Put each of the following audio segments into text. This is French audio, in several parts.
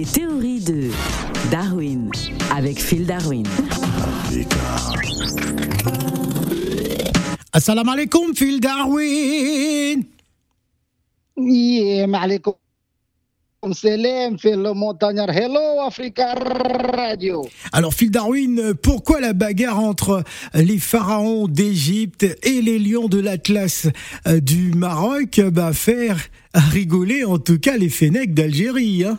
Les théories de Darwin avec Phil Darwin. Assalamu alaikum, Phil Darwin. Yeah, alaikum salam, Phil le montagnard. Hello, Africa Radio. Alors, Phil Darwin, pourquoi la bagarre entre les pharaons d'Égypte et les lions de l'Atlas euh, du Maroc va faire rigoler en tout cas les Fennecs d'Algérie hein?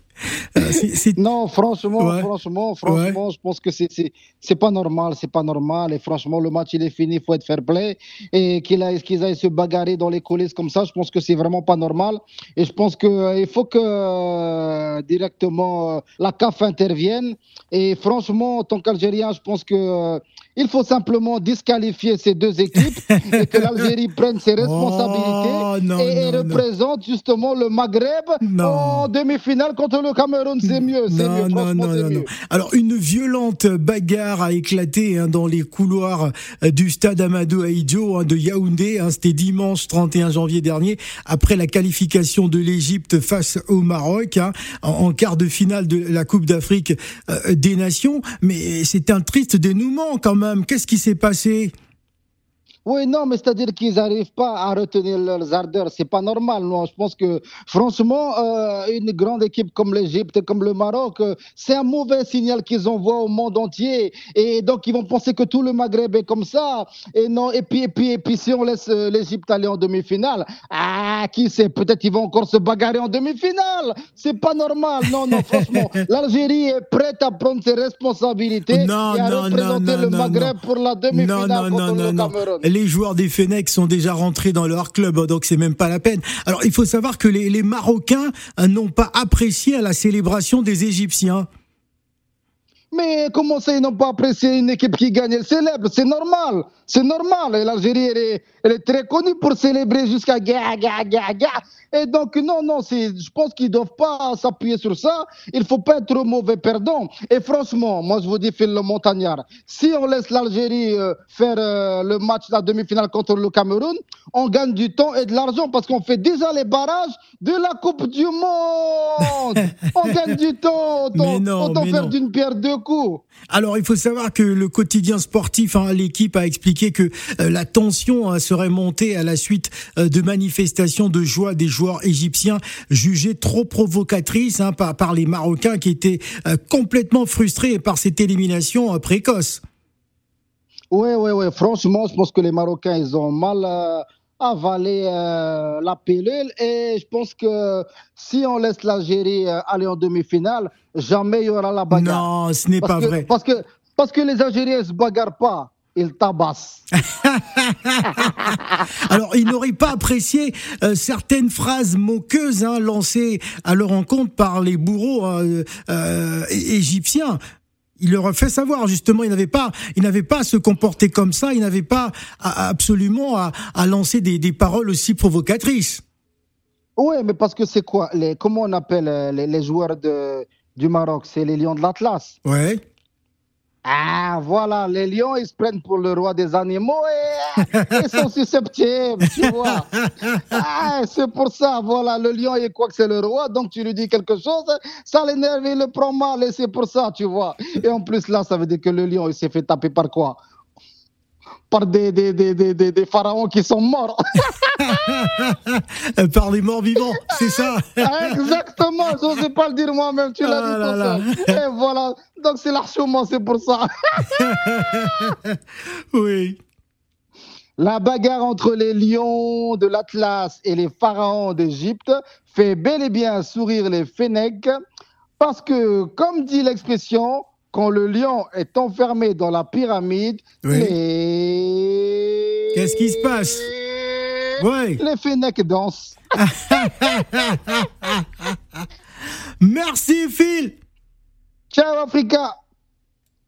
Euh, non, franchement, franchement, franchement, je pense que c'est c'est pas normal, c'est pas normal. Et franchement, le match il est fini, il faut être fair play. Et qu'ils aillent, qu'ils aillent se bagarrer dans les coulisses comme ça, je pense que c'est vraiment pas normal. Et je pense que euh, il faut que euh, directement la CAF intervienne. Et franchement, en tant qu'Algérien, je pense que il faut simplement disqualifier ces deux équipes et que l'Algérie prenne ses responsabilités oh, et, représente justement le Maghreb en demi-finale contre le Cameroun. C'est mieux, c'est mieux. Non, non, non, Alors, une violente bagarre a éclaté hein, dans les couloirs euh, du stade Amadou Ahidjo hein, de Yaoundé. Hein, C'était dimanche 31 janvier dernier, après la qualification de l'Égypte face au Maroc hein, en, quart de finale de la Coupe d'Afrique euh, des Nations. Mais c'est un triste dénouement quand même Qu'est-ce qui s'est passé? Oui, non, mais c'est-à-dire qu'ils n'arrivent pas à retenir leurs ardeurs. C'est pas normal. Non, je pense que, franchement, euh, une grande équipe comme l'Égypte, comme le Maroc, euh, c'est un mauvais signal qu'ils envoient au monde entier. Et donc, ils vont penser que tout le Maghreb est comme ça. Et non, et puis, et puis, et puis si on laisse euh, l'Égypte aller en demi-finale, ah, qui sait, peut-être qu'ils vont encore se bagarrer en demi-finale. C'est pas normal. Non, non, franchement, l'Algérie est prête à prendre ses responsabilités et à représenter le Maghreb pour la demi-finale contre le Cameroun les joueurs des Fenech sont déjà rentrés dans leur club, donc c'est même pas la peine. Alors il faut savoir que les, les Marocains n'ont pas apprécié la célébration des Égyptiens. Mais comment ça, ils n'ont pas apprécié une équipe qui gagne? Elle célèbre, c'est normal, c'est normal. Et l'Algérie, elle est, elle est, très connue pour célébrer jusqu'à ga, ga, ga, ga. Et donc, non, non, je pense qu'ils ne doivent pas s'appuyer sur ça. Il ne faut pas être mauvais perdant. Et franchement, moi, je vous dis, Phil le Montagnard, si on laisse l'Algérie euh, faire euh, le match, la demi-finale contre le Cameroun, on gagne du temps et de l'argent parce qu'on fait déjà les barrages de la Coupe du Monde. on gagne du temps, autant, faire d'une pierre deux Alors, il faut savoir que le quotidien sportif, hein, l'équipe a expliqué que euh, la tension hein, serait montée à la suite euh, de manifestations de joie des joueurs égyptiens jugées trop provocatrices hein, par, par, les Marocains qui étaient euh, complètement frustrés par cette élimination précoce. Oui, oui, oui. Franchement, je pense que les Marocains, ils ont mal avalé la pilule et je pense que si on laisse l'Algérie aller en demi-finale, jamais il y aura la bagarre. Non, ce n'est pas vrai. Parce que, parce que les Algériens ne se bagarrent pas il tabasse. Alors, il n'aurait pas apprécié euh, certaines phrases moqueuses hein, lancées à leur encontre par les bourreaux euh, euh, égyptiens. Il leur a fait savoir justement, il n'avait pas, il n'avait pas à se comporter comme ça, il n'avait pas absolument à, lancer des, paroles aussi provocatrices. Oui, mais parce que c'est quoi les, Comment on appelle les, les joueurs de, du Maroc? C'est les Lions de l'Atlas. Ouais. Ah, voilà, les lions, ils se prennent pour le roi des animaux et ils sont susceptibles, tu vois. Ah, c'est pour ça, voilà, le lion, il croit que c'est le roi, donc tu lui dis quelque chose, ça l'énerve, il le prend mal et c'est pour ça, tu vois. Et en plus, là, ça veut dire que le lion, il s'est fait taper par quoi? Par des, des, des, des, des pharaons qui sont morts. par les morts vivants, c'est ça Exactement, je ne sais pas le dire moi-même, tu l'as ah dit tout seul. Et voilà, donc c'est l'archement, c'est pour ça. oui. La bagarre entre les lions de l'Atlas et les pharaons d'Égypte fait bel et bien sourire les Fennecs parce que, comme dit l'expression, quand le lion est enfermé dans la pyramide, Qu'est-ce qui se passe? Ouais. Les Fennecs dansent. Merci Phil. Ciao Africa.